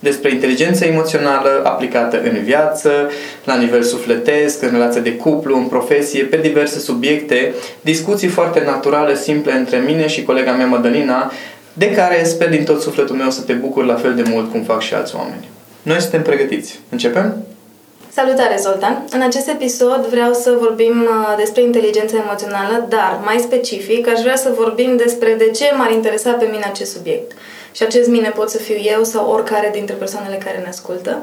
despre inteligența emoțională aplicată în viață, la nivel sufletesc, în relație de cuplu, în profesie, pe diverse subiecte, discuții foarte naturale, simple între mine și colega mea Madalina, de care sper din tot sufletul meu să te bucur la fel de mult cum fac și alți oameni. Noi suntem pregătiți. Începem? Salutare, Zoltan! În acest episod vreau să vorbim uh, despre inteligența emoțională, dar mai specific aș vrea să vorbim despre de ce m-ar interesa pe mine acest subiect. Și acest mine pot să fiu eu sau oricare dintre persoanele care ne ascultă.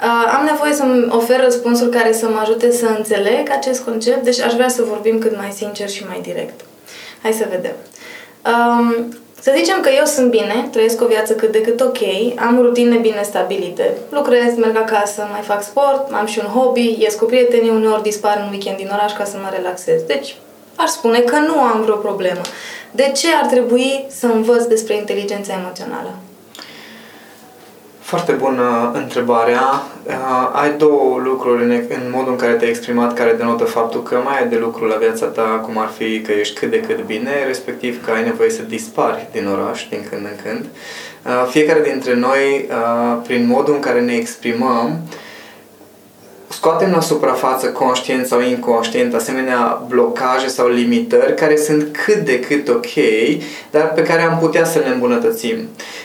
Uh, am nevoie să-mi ofer răspunsuri care să mă ajute să înțeleg acest concept, deci aș vrea să vorbim cât mai sincer și mai direct. Hai să vedem. Um, să zicem că eu sunt bine, trăiesc o viață cât de cât ok, am rutine bine stabilite. Lucrez, merg acasă, mai fac sport, am și un hobby, ies cu prietenii, uneori dispar în weekend din oraș ca să mă relaxez. Deci, aș spune că nu am vreo problemă. De ce ar trebui să învăț despre inteligența emoțională? Foarte bună întrebarea. Uh, ai două lucruri în, în modul în care te-ai exprimat care denotă faptul că mai ai de lucru la viața ta, cum ar fi că ești cât de cât bine, respectiv că ai nevoie să dispari din oraș din când în când. Uh, fiecare dintre noi, uh, prin modul în care ne exprimăm, uh, scoatem la suprafață conștient sau inconștient asemenea blocaje sau limitări care sunt cât de cât ok, dar pe care am putea să le îmbunătățim.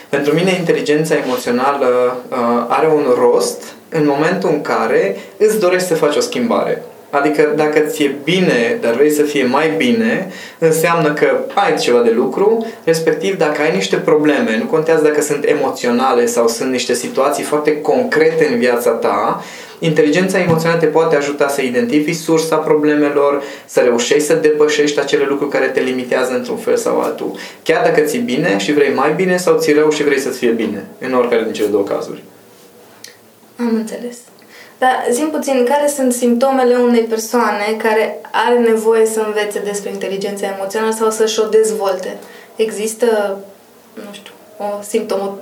Pentru mine inteligența emoțională uh, are un rost în momentul în care îți dorești să faci o schimbare. Adică dacă ți-e bine, dar vrei să fie mai bine, înseamnă că ai ceva de lucru, respectiv dacă ai niște probleme, nu contează dacă sunt emoționale sau sunt niște situații foarte concrete în viața ta, Inteligența emoțională te poate ajuta să identifici sursa problemelor, să reușești să depășești acele lucruri care te limitează într-un fel sau altul. Chiar dacă ți bine și vrei mai bine sau ți rău și vrei să-ți fie bine, în oricare din cele două cazuri. Am înțeles. Dar zi puțin, care sunt simptomele unei persoane care are nevoie să învețe despre inteligența emoțională sau să-și o dezvolte? Există, nu știu, o simptomă,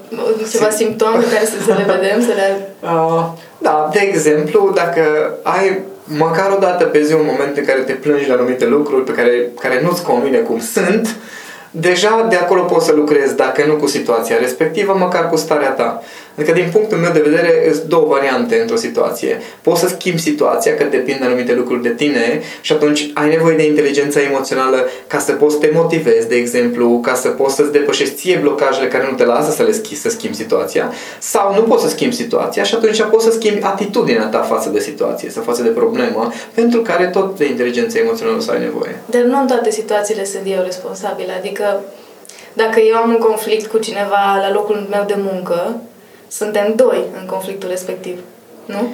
ceva simptome care să, să le vedem, să le... Uh, da, de exemplu, dacă ai măcar o dată pe zi un moment în care te plângi la anumite lucruri pe care, care nu-ți convine cum sunt, deja de acolo poți să lucrezi, dacă nu cu situația respectivă, măcar cu starea ta. Adică, din punctul meu de vedere, sunt două variante într-o situație. Poți să schimbi situația, că depinde anumite lucruri de tine și atunci ai nevoie de inteligența emoțională ca să poți să te motivezi, de exemplu, ca să poți să-ți depășești ție blocajele care nu te lasă să le schimbi, să schimbi situația. Sau nu poți să schimbi situația și atunci poți să schimbi atitudinea ta față de situație sau față de problemă, pentru care tot de inteligență emoțională să ai nevoie. Dar nu în toate situațiile sunt eu responsabilă. Adică dacă eu am un conflict cu cineva la locul meu de muncă, suntem doi în conflictul respectiv, nu?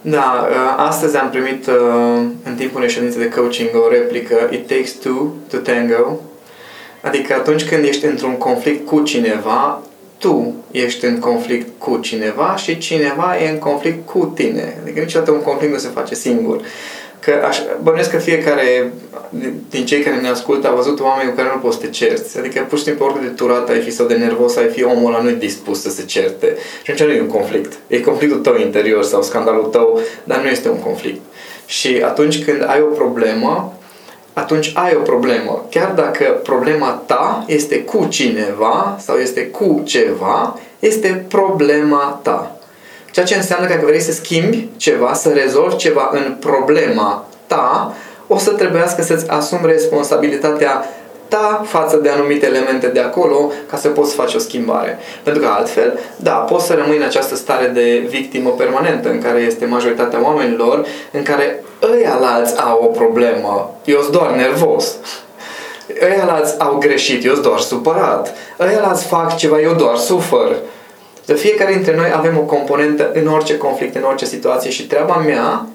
Da, uh, astăzi am primit uh, în timpul unei ședințe de coaching o replică It takes two to tango Adică atunci când ești într-un conflict cu cineva, tu ești în conflict cu cineva și cineva e în conflict cu tine. Adică niciodată un conflict nu se face singur. Că aș, bănuiesc că fiecare din cei care ne ascultă a văzut oameni cu care nu poți să te cerți. Adică pur și simplu oricât de turat ai fi sau de nervos ai fi, omul ăla nu e dispus să se certe. Și atunci nu e un conflict. E conflictul tău interior sau scandalul tău, dar nu este un conflict. Și atunci când ai o problemă, atunci ai o problemă. Chiar dacă problema ta este cu cineva sau este cu ceva, este problema ta. Ceea ce înseamnă că dacă vrei să schimbi ceva, să rezolvi ceva în problema ta, o să trebuiască să-ți asumi responsabilitatea adapta față de anumite elemente de acolo ca să poți face o schimbare. Pentru că altfel, da, poți să rămâi în această stare de victimă permanentă în care este majoritatea oamenilor, în care ăia alți au o problemă, eu sunt doar nervos. Ăia alți au greșit, eu sunt doar supărat. Ăia alți fac ceva, eu doar sufăr. De fiecare dintre noi avem o componentă în orice conflict, în orice situație și treaba mea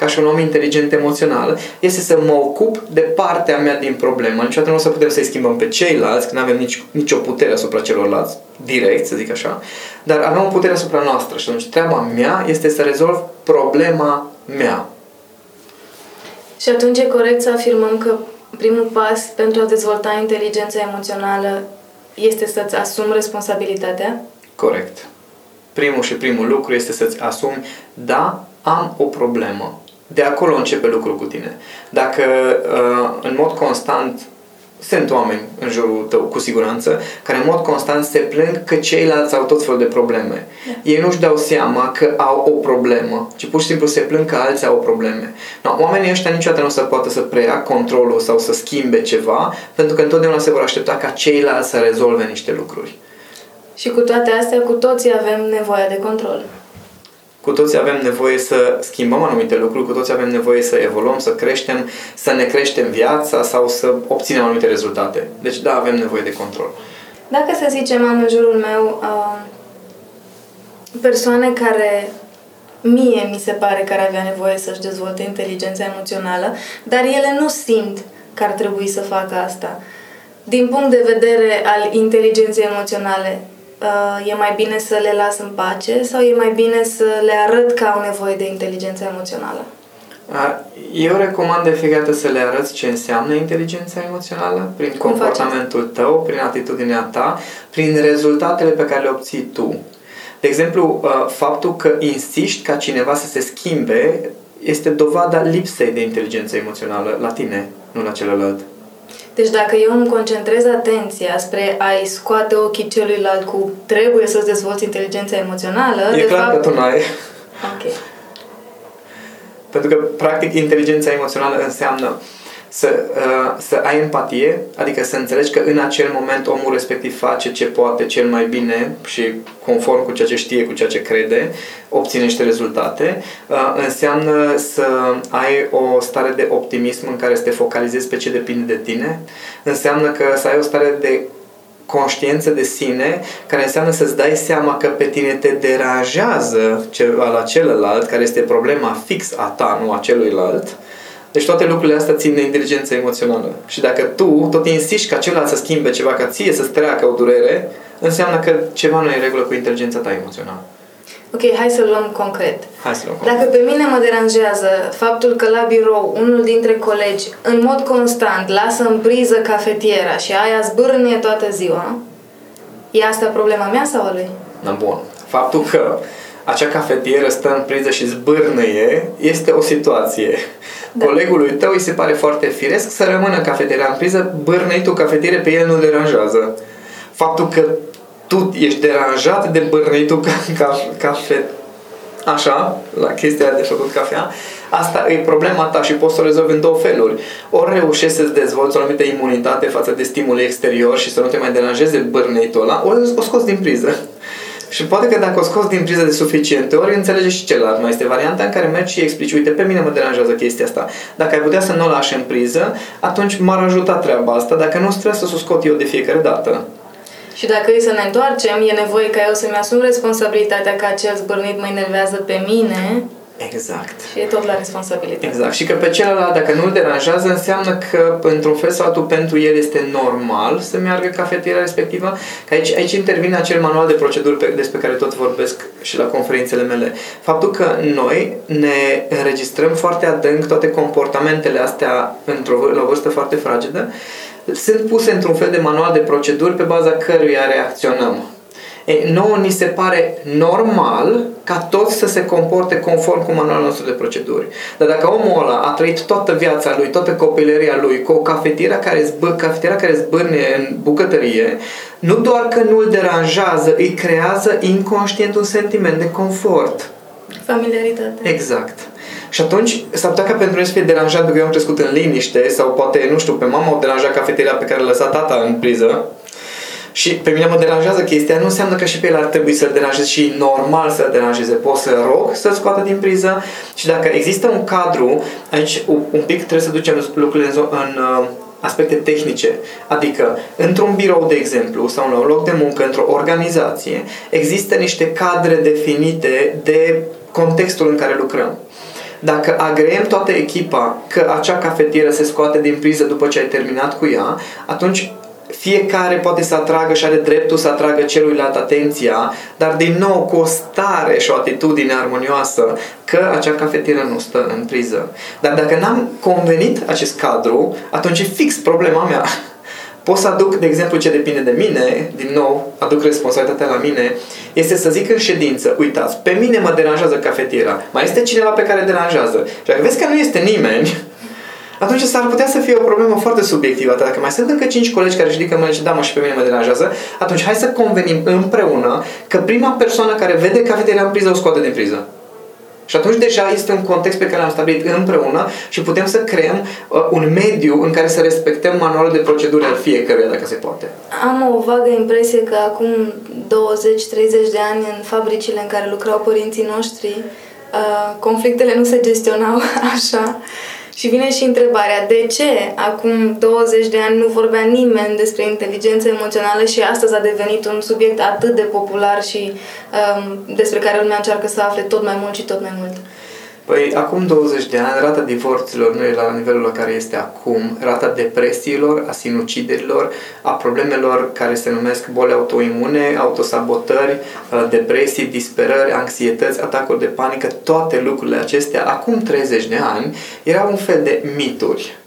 ca și un om inteligent emoțional, este să mă ocup de partea mea din problemă. Niciodată nu o să putem să-i schimbăm pe ceilalți, că nu avem nici, nicio putere asupra celorlalți, direct, să zic așa, dar avem o putere asupra noastră și atunci treaba mea este să rezolv problema mea. Și atunci e corect să afirmăm că primul pas pentru a dezvolta inteligența emoțională este să-ți asumi responsabilitatea? Corect. Primul și primul lucru este să-ți asumi, da, am o problemă. De acolo începe lucrul cu tine. Dacă uh, în mod constant sunt oameni în jurul tău, cu siguranță, care în mod constant se plâng că ceilalți au tot felul de probleme. Da. Ei nu-și dau seama că au o problemă, ci pur și simplu se plâng că alții au probleme. No, oamenii ăștia niciodată nu o să poată să preia controlul sau să schimbe ceva, pentru că întotdeauna se vor aștepta ca ceilalți să rezolve niște lucruri. Și cu toate astea, cu toții avem nevoie de control. Cu toții avem nevoie să schimbăm anumite lucruri, cu toții avem nevoie să evoluăm, să creștem, să ne creștem viața sau să obținem anumite rezultate. Deci da, avem nevoie de control. Dacă să zicem am în jurul meu uh, persoane care mie mi se pare că ar avea nevoie să-și dezvolte inteligența emoțională, dar ele nu simt că ar trebui să facă asta. Din punct de vedere al inteligenței emoționale, uh, e mai bine să le las în pace sau e mai bine să le arăt că au nevoie de inteligență emoțională? Eu recomand de fiecare dată să le arăți ce înseamnă inteligența emoțională prin Cum comportamentul faceți? tău, prin atitudinea ta, prin rezultatele pe care le obții tu. De exemplu, uh, faptul că insiști ca cineva să se schimbe este dovada lipsei de inteligență emoțională la tine, nu la celălalt. Deci dacă eu îmi concentrez atenția spre a-i scoate ochii celuilalt cu trebuie să-ți dezvolți inteligența emoțională... E de clar fapt... că tu n-ai. Ok. Pentru că, practic, inteligența emoțională înseamnă să, uh, să ai empatie, adică să înțelegi că în acel moment omul respectiv face ce poate cel mai bine și conform cu ceea ce știe, cu ceea ce crede, obține niște rezultate. Uh, înseamnă să ai o stare de optimism în care să te focalizezi pe ce depinde de tine. Înseamnă că să ai o stare de conștiință de sine, care înseamnă să-ți dai seama că pe tine te deranjează ceva la celălalt, care este problema fix a ta, nu a celuilalt. Uh, deci toate lucrurile astea țin de inteligență emoțională. Și dacă tu tot insiști ca celălalt să schimbe ceva, ca ție să-ți treacă o durere, înseamnă că ceva nu e în regulă cu inteligența ta emoțională. Ok, hai să luăm concret. Hai să luăm concret. Dacă pe mine mă deranjează faptul că la birou unul dintre colegi în mod constant lasă în priză cafetiera și aia zbârnie toată ziua, e asta problema mea sau a lui? Da, bun. Faptul că acea cafetieră stă în priză și zbârnăie este o situație. Da. Colegului tău îi se pare foarte firesc să rămână în cafeteria în priză, bârnăi tu cafetiere, pe el nu deranjează. Faptul că tu ești deranjat de bârnăitul ca, ca, cafe, așa, la chestia de făcut cafea, asta e problema ta și poți să o rezolvi în două feluri. Ori reușești să-ți dezvolți o anumită imunitate față de stimul exterior și să nu te mai deranjeze bârnăitul ăla, ori o scoți din priză. Și poate că dacă o scos din priză de suficiente ori, înțelege și celălalt. Mai este varianta în care mergi și explici, uite, pe mine mă deranjează chestia asta. Dacă ai putea să nu o lași în priză, atunci m-ar ajuta treaba asta. Dacă nu, trebuie să o scot eu de fiecare dată. Și dacă e să ne întoarcem, e nevoie ca eu să-mi asum responsabilitatea că acel zbârnit mă enervează pe mine Exact. Și e tot la responsabilitate. Exact. Și că pe celălalt, dacă nu-l deranjează, înseamnă că, într-un fel sau altul, pentru el este normal să meargă cafetiera respectivă. Că aici, aici intervine acel manual de proceduri pe, despre care tot vorbesc și la conferințele mele. Faptul că noi ne înregistrăm foarte adânc toate comportamentele astea într-o, la o vârstă foarte fragedă, sunt puse într-un fel de manual de proceduri pe baza căruia reacționăm. E, nouă ni se pare normal ca toți să se comporte conform cu manualul nostru de proceduri. Dar dacă omul ăla a trăit toată viața lui, toată copilăria lui, cu o cafetieră care, zbă, cafetiera care zbârne în bucătărie, nu doar că nu îl deranjează, îi creează inconștient un sentiment de confort. Familiaritate. Exact. Și atunci s-ar putea ca pentru noi să fie deranjat pentru că eu am crescut în liniște sau poate, nu știu, pe mama au deranjat cafeteria pe care l-a lăsat tata în priză și pe mine mă deranjează chestia, nu înseamnă că și pe el ar trebui să-l deranjeze și normal să-l deranjeze. Pot să rog să-l scoată din priză și dacă există un cadru, aici un pic trebuie să ducem lucrurile în, în uh, aspecte tehnice. Adică, într-un birou, de exemplu, sau la un loc de muncă, într-o organizație, există niște cadre definite de contextul în care lucrăm. Dacă agreem toată echipa că acea cafetieră se scoate din priză după ce ai terminat cu ea, atunci fiecare poate să atragă și are dreptul să atragă celuilalt atenția, dar din nou cu o stare și o atitudine armonioasă că acea cafetieră nu stă în priză. Dar dacă n-am convenit acest cadru, atunci e fix problema mea. Pot să aduc, de exemplu, ce depinde de mine, din nou, aduc responsabilitatea la mine, este să zic în ședință, uitați, pe mine mă deranjează cafetiera, mai este cineva pe care deranjează. Și dacă vezi că nu este nimeni, atunci s-ar putea să fie o problemă foarte subiectivă. Dacă mai sunt încă cinci colegi care își ridică mâna și da, mă, și pe mine mă deranjează, atunci hai să convenim împreună că prima persoană care vede cafeteria în priză o scoate din priză. Și atunci deja este un context pe care l-am stabilit împreună și putem să creăm uh, un mediu în care să respectăm manualul de procedură al fiecăruia, dacă se poate. Am o vagă impresie că acum 20-30 de ani în fabricile în care lucrau părinții noștri, uh, conflictele nu se gestionau așa și vine și întrebarea, de ce acum 20 de ani nu vorbea nimeni despre inteligență emoțională și astăzi a devenit un subiect atât de popular și um, despre care lumea încearcă să afle tot mai mult și tot mai mult? Păi, acum 20 de ani, rata divorților nu e la nivelul la care este acum. Rata depresiilor, a sinuciderilor, a problemelor care se numesc boli autoimune, autosabotări, uh, depresii, disperări, anxietăți, atacuri de panică, toate lucrurile acestea, acum 30 de ani, erau un fel de mituri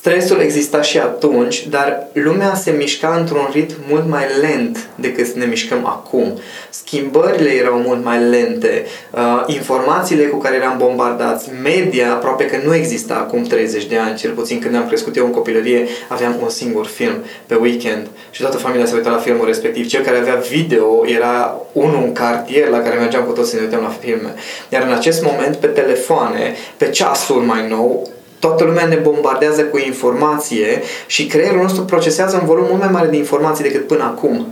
Stresul exista și atunci, dar lumea se mișca într-un ritm mult mai lent decât ne mișcăm acum. Schimbările erau mult mai lente, uh, informațiile cu care eram bombardați, media aproape că nu exista acum 30 de ani, cel puțin când am crescut eu în copilărie, aveam un singur film pe weekend și toată familia se uita la filmul respectiv. Cel care avea video era unul în cartier la care mergeam cu toți să ne uităm la filme. Iar în acest moment, pe telefoane, pe ceasuri mai nou, toată lumea ne bombardează cu informație și creierul nostru procesează un volum mult mai mare de informații decât până acum.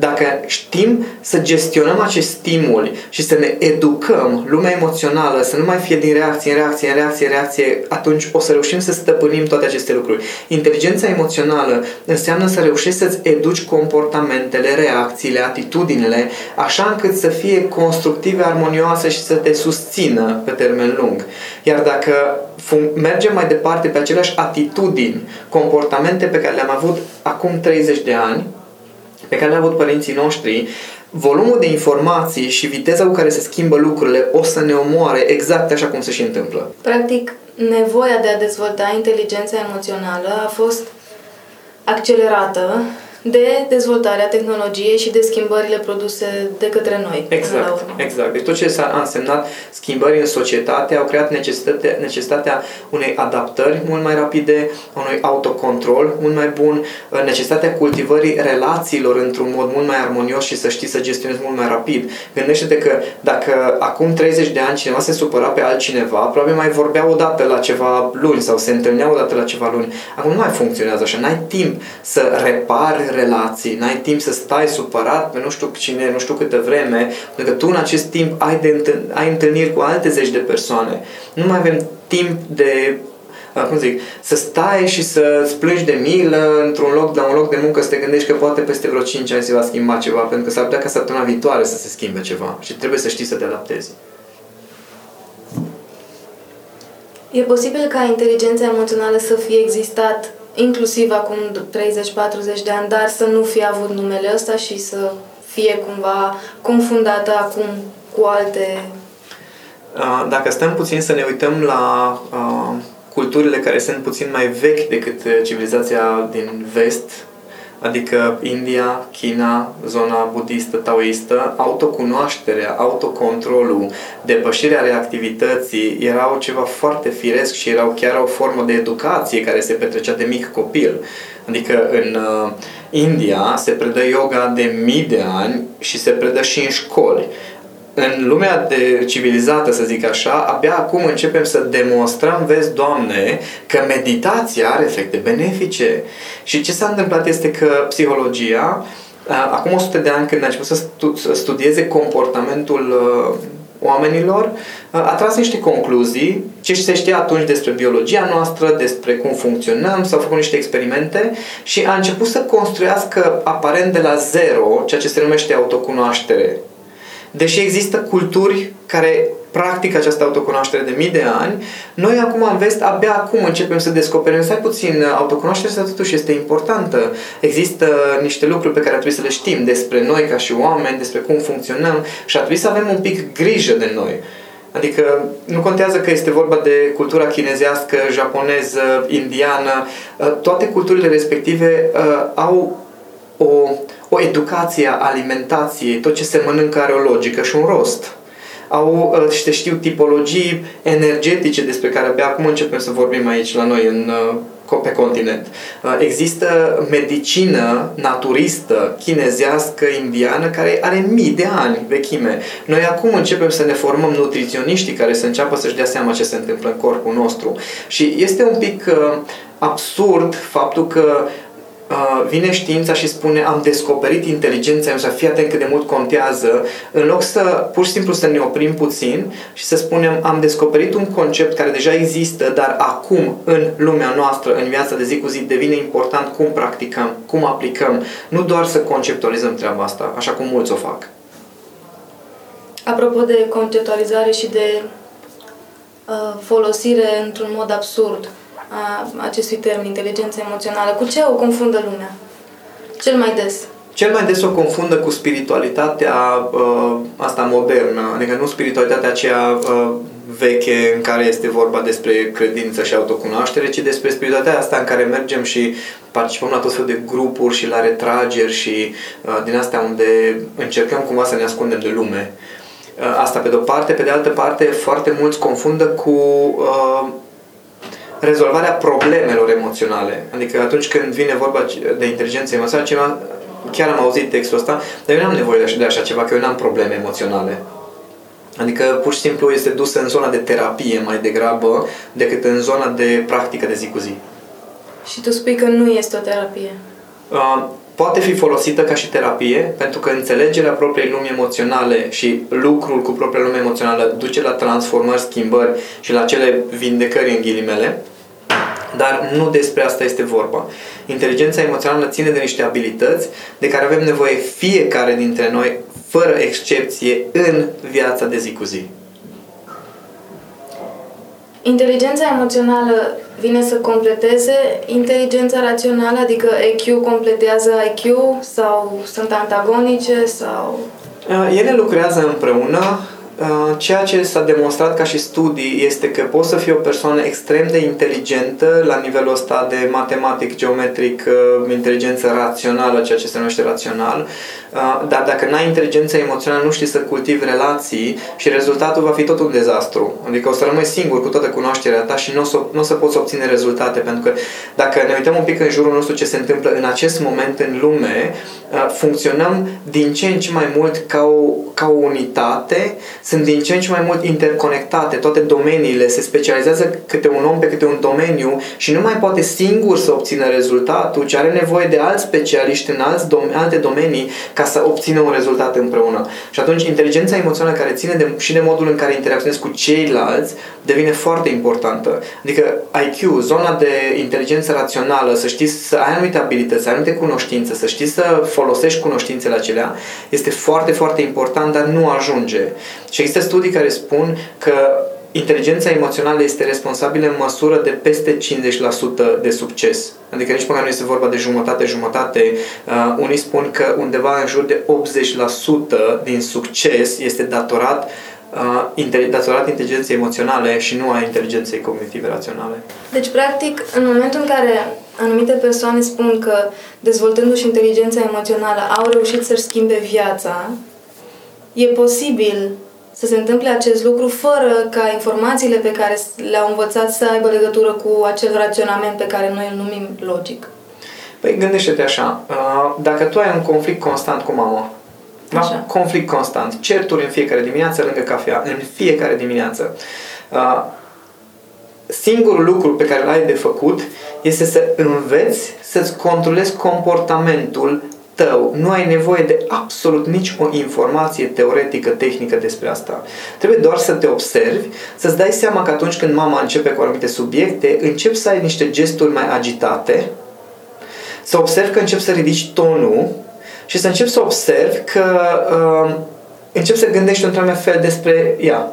Dacă știm să gestionăm acest stimul și să ne educăm lumea emoțională, să nu mai fie din reacție în reacție, în reacție, în reacție, atunci o să reușim să stăpânim toate aceste lucruri. Inteligența emoțională înseamnă să reușești să-ți educi comportamentele, reacțiile, atitudinile, așa încât să fie constructive, armonioase și să te susțină pe termen lung. Iar dacă mergem mai departe pe aceleași atitudini, comportamente pe care le-am avut acum 30 de ani, pe care le-au avut părinții noștri, volumul de informații și viteza cu care se schimbă lucrurile o să ne omoare exact așa cum se și întâmplă. Practic, nevoia de a dezvolta inteligența emoțională a fost accelerată de dezvoltarea tehnologiei și de schimbările produse de către noi. Exact, exact. Deci tot ce s-a însemnat schimbări în societate au creat necesitatea, necesitatea unei adaptări mult mai rapide, unui autocontrol mult mai bun, necesitatea cultivării relațiilor într-un mod mult mai armonios și să știi să gestionezi mult mai rapid. Gândește-te că dacă acum 30 de ani cineva se supăra pe altcineva, probabil mai vorbea o dată la ceva luni sau se întâlnea o dată la ceva luni. Acum nu mai funcționează așa, n-ai timp să repari relații, n-ai timp să stai supărat pe nu știu cine, nu știu câte vreme, pentru că tu în acest timp ai, de, ai întâlniri cu alte zeci de persoane. Nu mai avem timp de cum zic, să stai și să îți plângi de milă într-un loc, la un loc de muncă, să te gândești că poate peste vreo 5 ani se va schimba ceva, pentru că s-ar putea ca săptămâna viitoare să se schimbe ceva și trebuie să știi să te adaptezi. E posibil ca inteligența emoțională să fie existat inclusiv acum 30-40 de ani, dar să nu fie avut numele ăsta și să fie cumva confundată acum cu alte... Dacă stăm puțin să ne uităm la uh, culturile care sunt puțin mai vechi decât civilizația din vest, adică India, China, zona budistă, taoistă, autocunoașterea, autocontrolul, depășirea reactivității erau ceva foarte firesc și erau chiar o formă de educație care se petrecea de mic copil. Adică în uh, India se predă yoga de mii de ani și se predă și în școli în lumea de civilizată, să zic așa, abia acum începem să demonstrăm, vezi, Doamne, că meditația are efecte benefice. Și ce s-a întâmplat este că psihologia, acum 100 de ani când a început să studieze comportamentul oamenilor, a tras niște concluzii, ce se știa atunci despre biologia noastră, despre cum funcționăm, s-au făcut niște experimente și a început să construiască aparent de la zero ceea ce se numește autocunoaștere. Deși există culturi care practică această autocunoaștere de mii de ani, noi acum în vest abia acum începem să descoperim, să puțin, autocunoașterea asta totuși este importantă. Există niște lucruri pe care ar trebui să le știm despre noi ca și oameni, despre cum funcționăm și ar trebui să avem un pic grijă de noi. Adică nu contează că este vorba de cultura chinezească, japoneză, indiană, toate culturile respective uh, au o, o educație a alimentației, tot ce se mănâncă are o logică și un rost au, uh, și știu, tipologii energetice despre care abia acum începem să vorbim aici la noi în, uh, pe continent. Uh, există medicină naturistă, chinezească, indiană, care are mii de ani vechime. Noi acum începem să ne formăm nutriționiștii care să înceapă să-și dea seama ce se întâmplă în corpul nostru. Și este un pic absurd faptul că uh, vine știința și spune am descoperit inteligența, să fii atent cât de mult contează, în loc să pur și simplu să ne oprim puțin și să spunem am descoperit un concept care deja există, dar acum în lumea noastră, în viața de zi cu zi, devine important cum practicăm, cum aplicăm, nu doar să conceptualizăm treaba asta, așa cum mulți o fac. Apropo de conceptualizare și de uh, folosire într-un mod absurd, a acestui termen, inteligență emoțională. Cu ce o confundă lumea? Cel mai des. Cel mai des o confundă cu spiritualitatea uh, asta modernă, adică nu spiritualitatea aceea uh, veche în care este vorba despre credință și autocunoaștere, ci despre spiritualitatea asta în care mergem și participăm la tot felul de grupuri și la retrageri și uh, din astea unde încercăm cumva să ne ascundem de lume. Uh, asta pe de-o parte, pe de altă parte foarte mulți confundă cu uh, rezolvarea problemelor emoționale. Adică atunci când vine vorba de inteligență emoțională, cineva, chiar am auzit textul ăsta, dar eu nu am nevoie de așa, de așa ceva, că eu nu am probleme emoționale. Adică pur și simplu este dusă în zona de terapie mai degrabă decât în zona de practică de zi cu zi. Și tu spui că nu este o terapie. Uh, poate fi folosită ca și terapie, pentru că înțelegerea propriei lumi emoționale și lucrul cu propria lume emoțională duce la transformări, schimbări și la cele vindecări în ghilimele, dar nu despre asta este vorba. Inteligența emoțională ține de niște abilități de care avem nevoie fiecare dintre noi, fără excepție, în viața de zi cu zi. Inteligența emoțională vine să completeze inteligența rațională, adică EQ completează IQ sau sunt antagonice sau... Ele lucrează împreună, Uh, ceea ce s-a demonstrat ca și studii este că poți să fii o persoană extrem de inteligentă la nivelul ăsta de matematic, geometric, uh, inteligență rațională, ceea ce se numește rațional, uh, dar dacă n-ai inteligență emoțională, nu știi să cultivi relații și rezultatul va fi tot un dezastru. Adică o să rămâi singur cu toată cunoașterea ta și nu o să, nu o să poți obține rezultate, pentru că dacă ne uităm un pic în jurul nostru ce se întâmplă în acest moment în lume, funcționăm din ce în ce mai mult ca o, ca o unitate, sunt din ce în ce mai mult interconectate, toate domeniile, se specializează câte un om pe câte un domeniu și nu mai poate singur să obțină rezultatul, ci are nevoie de alți specialiști în alți dom- alte domenii ca să obțină un rezultat împreună. Și atunci inteligența emoțională care ține de, și de modul în care interacționezi cu ceilalți devine foarte importantă. Adică IQ, zona de inteligență rațională, să știi să ai anumite abilități, să ai anumite cunoștințe, să știi să folosești cunoștințele acelea, este foarte, foarte important, dar nu ajunge. Și există studii care spun că inteligența emoțională este responsabilă în măsură de peste 50% de succes. Adică nici măcar nu este vorba de jumătate-jumătate. Uh, unii spun că undeva în jur de 80% din succes este datorat uh, datorat inteligenței emoționale și nu a inteligenței cognitive raționale. Deci, practic, în momentul în care anumite persoane spun că dezvoltându-și inteligența emoțională au reușit să-și schimbe viața, e posibil să se întâmple acest lucru fără ca informațiile pe care le-au învățat să aibă legătură cu acel raționament pe care noi îl numim logic. Păi gândește-te așa, uh, dacă tu ai un conflict constant cu mama Da? Conflict constant. Certuri în fiecare dimineață lângă cafea. În fiecare dimineață. Uh, singurul lucru pe care l-ai de făcut este să înveți să-ți controlezi comportamentul tău. Nu ai nevoie de absolut nici o informație teoretică, tehnică despre asta. Trebuie doar să te observi, să-ți dai seama că atunci când mama începe cu anumite subiecte, încep să ai niște gesturi mai agitate, să observi că încep să ridici tonul și să începi să observi că uh, începi să gândești într-un fel despre ea.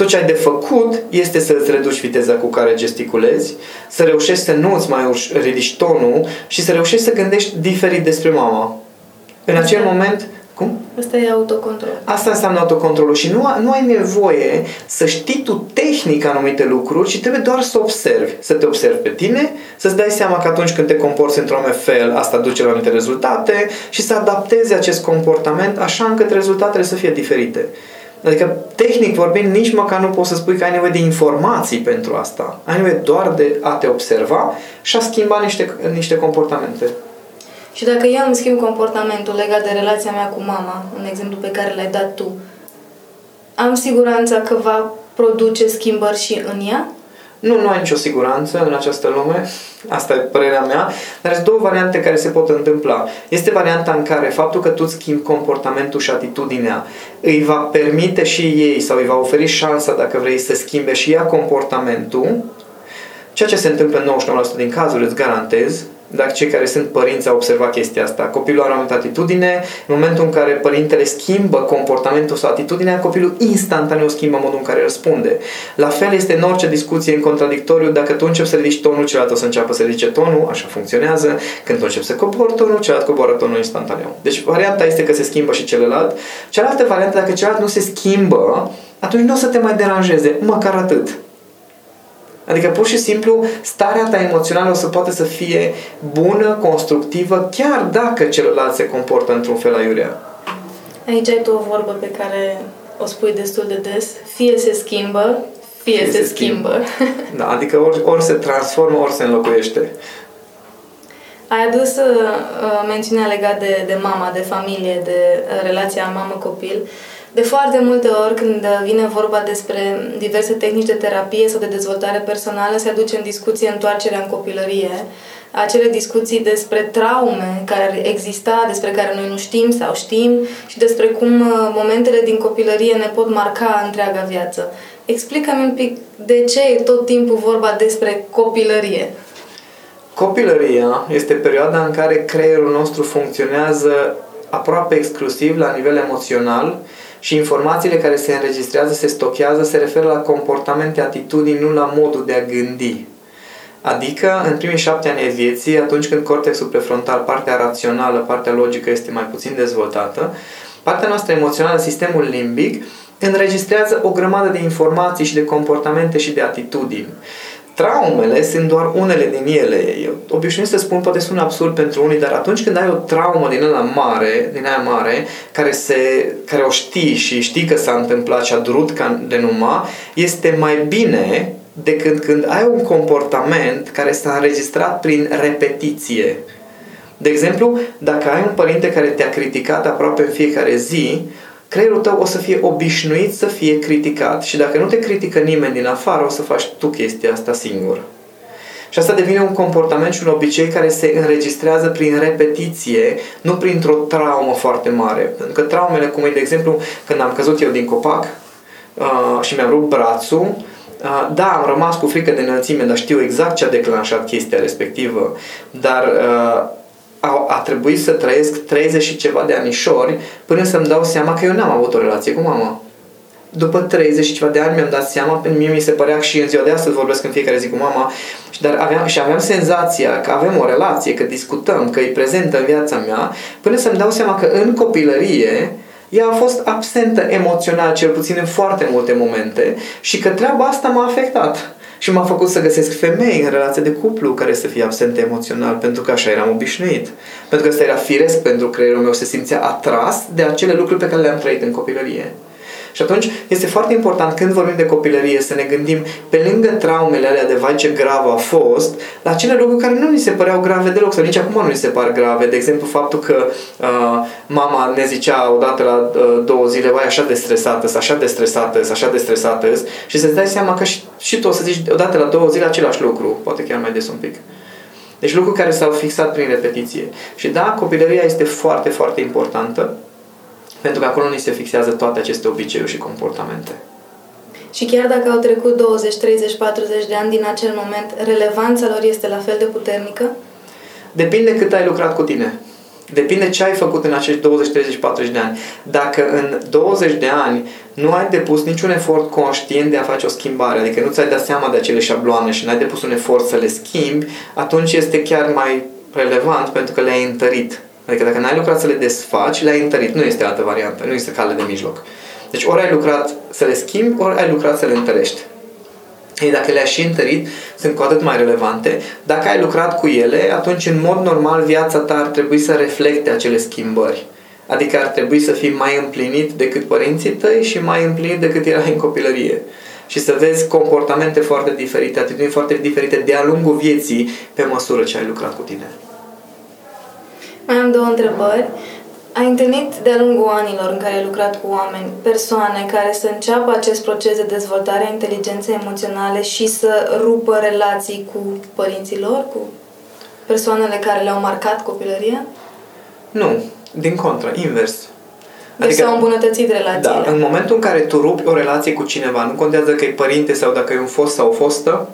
Tot ce ai de făcut este să îți reduci viteza cu care gesticulezi, să reușești să nu îți mai ridici tonul și să reușești să gândești diferit despre mama. În acel moment, cum? Asta e autocontrol. Asta înseamnă autocontrolul și nu, nu ai nevoie să știi tu tehnic anumite lucruri, ci trebuie doar să observi. Să te observi pe tine, să-ți dai seama că atunci când te comporți într-un fel, asta duce la anumite rezultate și să adaptezi acest comportament așa încât rezultatele să fie diferite. Adică, tehnic vorbind, nici măcar nu poți să spui că ai nevoie de informații pentru asta. Ai nevoie doar de a te observa și a schimba niște, niște comportamente. Și dacă eu îmi schimb comportamentul legat de relația mea cu mama, în exemplu pe care l-ai dat tu, am siguranța că va produce schimbări și în ea? Nu, nu ai nicio siguranță în această lume, asta e părerea mea, dar sunt două variante care se pot întâmpla. Este varianta în care faptul că tu schimbi comportamentul și atitudinea îi va permite și ei sau îi va oferi șansa, dacă vrei, să schimbe și ea comportamentul, ceea ce se întâmplă în 99% din cazuri, îți garantez, dacă cei care sunt părinți au observat chestia asta. Copilul are o anumită atitudine, în momentul în care părintele schimbă comportamentul sau atitudinea, copilul instantaneu schimbă modul în care răspunde. La fel este în orice discuție în contradictoriu, dacă tu începi să ridici tonul, celălalt o să înceapă să ridice tonul, așa funcționează. Când tu începi să cobori tonul, celălalt coboară tonul instantaneu. Deci varianta este că se schimbă și celălalt. Cealaltă variantă, dacă celălalt nu se schimbă, atunci nu o să te mai deranjeze, măcar atât. Adică pur și simplu starea ta emoțională o să poate să fie bună, constructivă, chiar dacă celălalt se comportă într-un fel aiurea. Aici ai tu o vorbă pe care o spui destul de des. Fie se schimbă, fie, fie se, se schimbă. schimbă. Da, adică ori, ori se transformă, ori se înlocuiește. Ai adus uh, mențiunea legată de, de mama, de familie, de uh, relația mamă-copil. Uh, de foarte multe ori, când vine vorba despre diverse tehnici de terapie sau de dezvoltare personală, se aduce în discuție întoarcerea în copilărie, acele discuții despre traume care ar exista, despre care noi nu știm sau știm și despre cum uh, momentele din copilărie ne pot marca întreaga viață. Explică-mi un pic de ce e tot timpul vorba despre copilărie. Copilăria este perioada în care creierul nostru funcționează aproape exclusiv la nivel emoțional și informațiile care se înregistrează, se stochează, se referă la comportamente, atitudini, nu la modul de a gândi. Adică, în primii șapte ani ai vieții, atunci când cortexul prefrontal, partea rațională, partea logică este mai puțin dezvoltată, partea noastră emoțională, sistemul limbic, înregistrează o grămadă de informații și de comportamente și de atitudini. Traumele sunt doar unele din ele. Eu obișnuiesc să spun, poate sună absurd pentru unii, dar atunci când ai o traumă din ăla mare, din aia mare, care, se, care o știi și știi că s-a întâmplat și a durut ca de numa, este mai bine decât când ai un comportament care s-a înregistrat prin repetiție. De exemplu, dacă ai un părinte care te-a criticat aproape în fiecare zi, creierul tău o să fie obișnuit să fie criticat și dacă nu te critică nimeni din afară, o să faci tu chestia asta singur. Și asta devine un comportament și un obicei care se înregistrează prin repetiție, nu printr-o traumă foarte mare. Pentru că traumele, cum e de exemplu, când am căzut eu din copac uh, și mi-am rupt brațul, uh, da, am rămas cu frică de înălțime, dar știu exact ce a declanșat chestia respectivă. Dar uh, a, a trebuit să trăiesc 30 și ceva de anișori până să-mi dau seama că eu n-am avut o relație cu mama. După 30 și ceva de ani mi-am dat seama, pentru mie mi se părea și în ziua de astăzi vorbesc în fiecare zi cu mama, dar aveam, și aveam senzația că avem o relație, că discutăm, că e prezentă în viața mea, până să-mi dau seama că în copilărie ea a fost absentă emoțional, cel puțin în foarte multe momente, și că treaba asta m-a afectat și m-a făcut să găsesc femei în relație de cuplu care să fie absente emoțional, pentru că așa eram obișnuit. Pentru că asta era firesc pentru creierul meu, se simțea atras de acele lucruri pe care le-am trăit în copilărie. Și atunci este foarte important când vorbim de copilărie să ne gândim pe lângă traumele alea de vai ce grav a fost, la acele lucruri care nu ni se păreau grave deloc sau nici acum nu ni se par grave. De exemplu, faptul că uh, mama ne zicea odată la uh, două zile, vai așa de stresată, așa de stresată, așa de stresată și să-ți dai seama că și, și tu o să zici odată la două zile același lucru, poate chiar mai des un pic. Deci lucruri care s-au fixat prin repetiție. Și da, copilăria este foarte, foarte importantă, pentru că acolo ni se fixează toate aceste obiceiuri și comportamente. Și chiar dacă au trecut 20, 30, 40 de ani din acel moment, relevanța lor este la fel de puternică? Depinde cât ai lucrat cu tine. Depinde ce ai făcut în acești 20, 30, 40 de ani. Dacă în 20 de ani nu ai depus niciun efort conștient de a face o schimbare, adică nu ți-ai dat seama de acele șabloane și nu ai depus un efort să le schimbi, atunci este chiar mai relevant pentru că le-ai întărit. Adică dacă n-ai lucrat să le desfaci, le-ai întărit. Nu este altă variantă, nu este cale de mijloc. Deci ori ai lucrat să le schimbi, ori ai lucrat să le întărești. Ei, dacă le-ai și întărit, sunt cu atât mai relevante. Dacă ai lucrat cu ele, atunci, în mod normal, viața ta ar trebui să reflecte acele schimbări. Adică ar trebui să fii mai împlinit decât părinții tăi și mai împlinit decât erai în copilărie. Și să vezi comportamente foarte diferite, atitudini foarte diferite de-a lungul vieții pe măsură ce ai lucrat cu tine. Mai am două întrebări. Ai întâlnit de-a lungul anilor în care ai lucrat cu oameni, persoane care să înceapă acest proces de dezvoltare a inteligenței emoționale și să rupă relații cu părinților, cu persoanele care le-au marcat copilăria? Nu, din contră, invers. Deci adică, s-au îmbunătățit relațiile. Da, în momentul în care tu rupi o relație cu cineva, nu contează că e părinte sau dacă e un fost sau o fostă,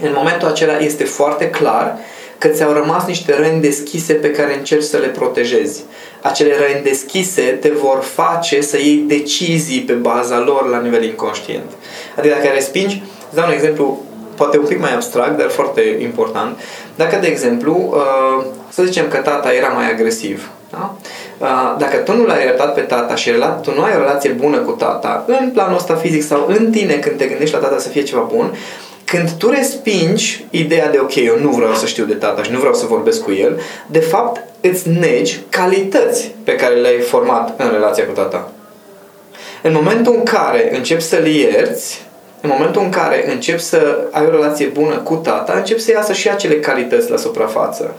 în momentul acela este foarte clar că ți-au rămas niște răni deschise pe care încerci să le protejezi. Acele răni deschise te vor face să iei decizii pe baza lor la nivel inconștient. Adică dacă respingi, îți dau un exemplu poate un pic mai abstract, dar foarte important. Dacă, de exemplu, uh, să zicem că tata era mai agresiv, da? Uh, dacă tu nu l-ai iertat pe tata și tu nu ai o relație bună cu tata, în planul ăsta fizic sau în tine când te gândești la tata să fie ceva bun, când tu respingi ideea de ok, eu nu vreau să știu de tata și nu vreau să vorbesc cu el, de fapt îți negi calități pe care le-ai format în relația cu tata. În momentul în care începi să-l ierți, în momentul în care începi să ai o relație bună cu tata, începi să iasă și acele calități la suprafață.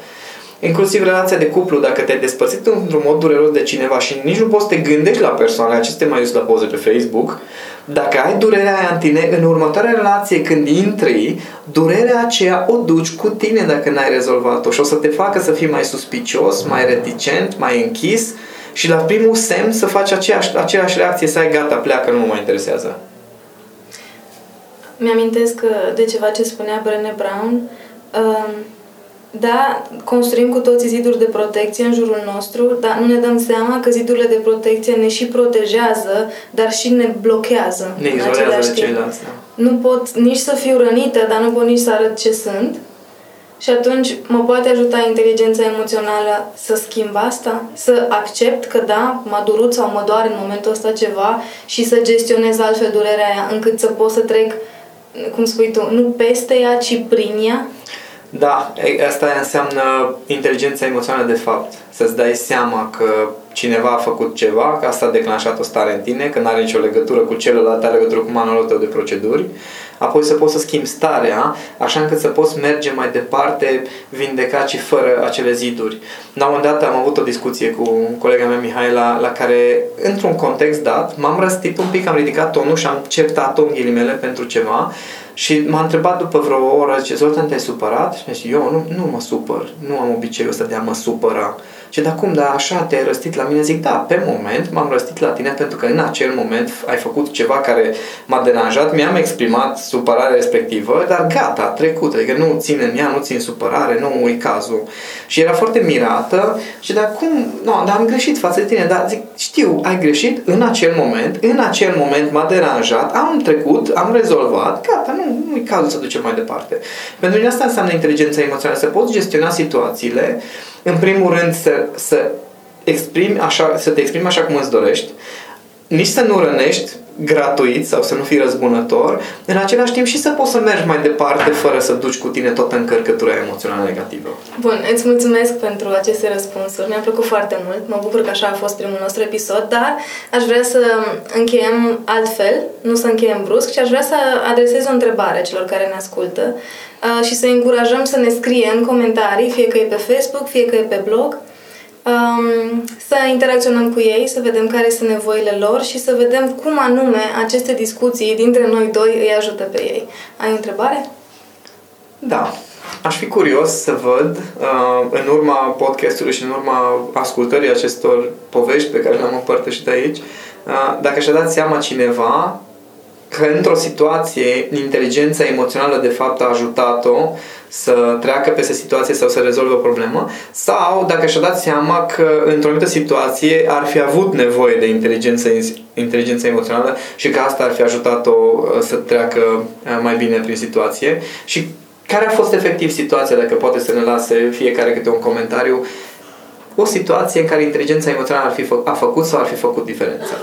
Inclusiv relația de cuplu, dacă te-ai despărțit într-un mod dureros de cineva și nici nu poți să te gândești la persoana acestea mai dus la poze pe Facebook, dacă ai durerea aia în tine, în următoarea relație când intri, durerea aceea o duci cu tine dacă n-ai rezolvat-o și o să te facă să fii mai suspicios, mai reticent, mai închis și la primul semn să faci aceeași, aceeași reacție, să ai gata, pleacă, nu mă mai interesează. Mi-amintesc de ceva ce spunea Brené Brown. Uh, da, construim cu toții ziduri de protecție în jurul nostru, dar nu ne dăm seama că zidurile de protecție ne și protejează, dar și ne blochează. Ne izolează de ceilalți. Da. Nu pot nici să fiu rănită, dar nu pot nici să arăt ce sunt. Și atunci mă poate ajuta inteligența emoțională să schimb asta? Să accept că da, m-a durut sau mă doare în momentul ăsta ceva și să gestionez altfel durerea aia încât să pot să trec, cum spui tu, nu peste ea, ci prin ea? Da, asta înseamnă inteligența emoțională de fapt. Să-ți dai seama că cineva a făcut ceva, că asta a declanșat o stare în tine, că nu are nicio legătură cu celălalt, are legătură cu manualul tău de proceduri, apoi să poți să schimbi starea, așa încât să poți merge mai departe, vindecat și fără acele ziduri. La un moment dat am avut o discuție cu colega mea Mihaela, la care, într-un context dat, m-am răstit un pic, am ridicat tonul și am certat-o în ghilimele pentru ceva și m-a întrebat după vreo oră, zice, Zoltan, te-ai supărat? Și zice, eu nu, nu mă supăr, nu am obiceiul ăsta de a mă supăra. Și dar cum, dar așa te-ai răstit la mine? Zic, da, pe moment m-am răstit la tine pentru că în acel moment ai făcut ceva care m-a deranjat, mi-am exprimat supărarea respectivă, dar gata, a trecut, adică nu țin în ea, nu țin supărare, nu e cazul. Și era foarte mirată și dar cum, nu, dar am greșit față de tine, dar zic, știu, ai greșit în acel moment, în acel moment m-a deranjat, am trecut, am rezolvat, gata, nu, nu e cazul să ducem mai departe. Pentru mine asta înseamnă inteligența emoțională, să poți gestiona situațiile în primul rând să, să exprimi așa, să te exprimi așa cum îți dorești, nici să nu rănești gratuit sau să nu fii răzbunător, în același timp și să poți să mergi mai departe fără să duci cu tine toată încărcătura emoțională negativă. Bun, îți mulțumesc pentru aceste răspunsuri. Mi-a plăcut foarte mult. Mă bucur că așa a fost primul nostru episod, dar aș vrea să încheiem altfel, nu să încheiem brusc, și aș vrea să adresez o întrebare celor care ne ascultă uh, și să încurajăm să ne scrie în comentarii, fie că e pe Facebook, fie că e pe blog, um, să interacționăm cu ei, să vedem care sunt nevoile lor și să vedem cum anume aceste discuții dintre noi doi îi ajută pe ei. Ai o întrebare? Da. Aș fi curios să văd, uh, în urma podcastului și în urma ascultării acestor povești pe care le-am împărtășit aici, uh, dacă și-a dat seama cineva că într-o situație inteligența emoțională de fapt a ajutat-o să treacă peste situație sau să rezolve o problemă sau dacă și-a dat seama că într-o anumită situație ar fi avut nevoie de inteligență, inteligență emoțională și că asta ar fi ajutat-o uh, să treacă uh, mai bine prin situație și care a fost efectiv situația, dacă poate să ne lase fiecare câte un comentariu, o situație în care inteligența emoțională ar fi fă- a făcut sau ar fi făcut diferența.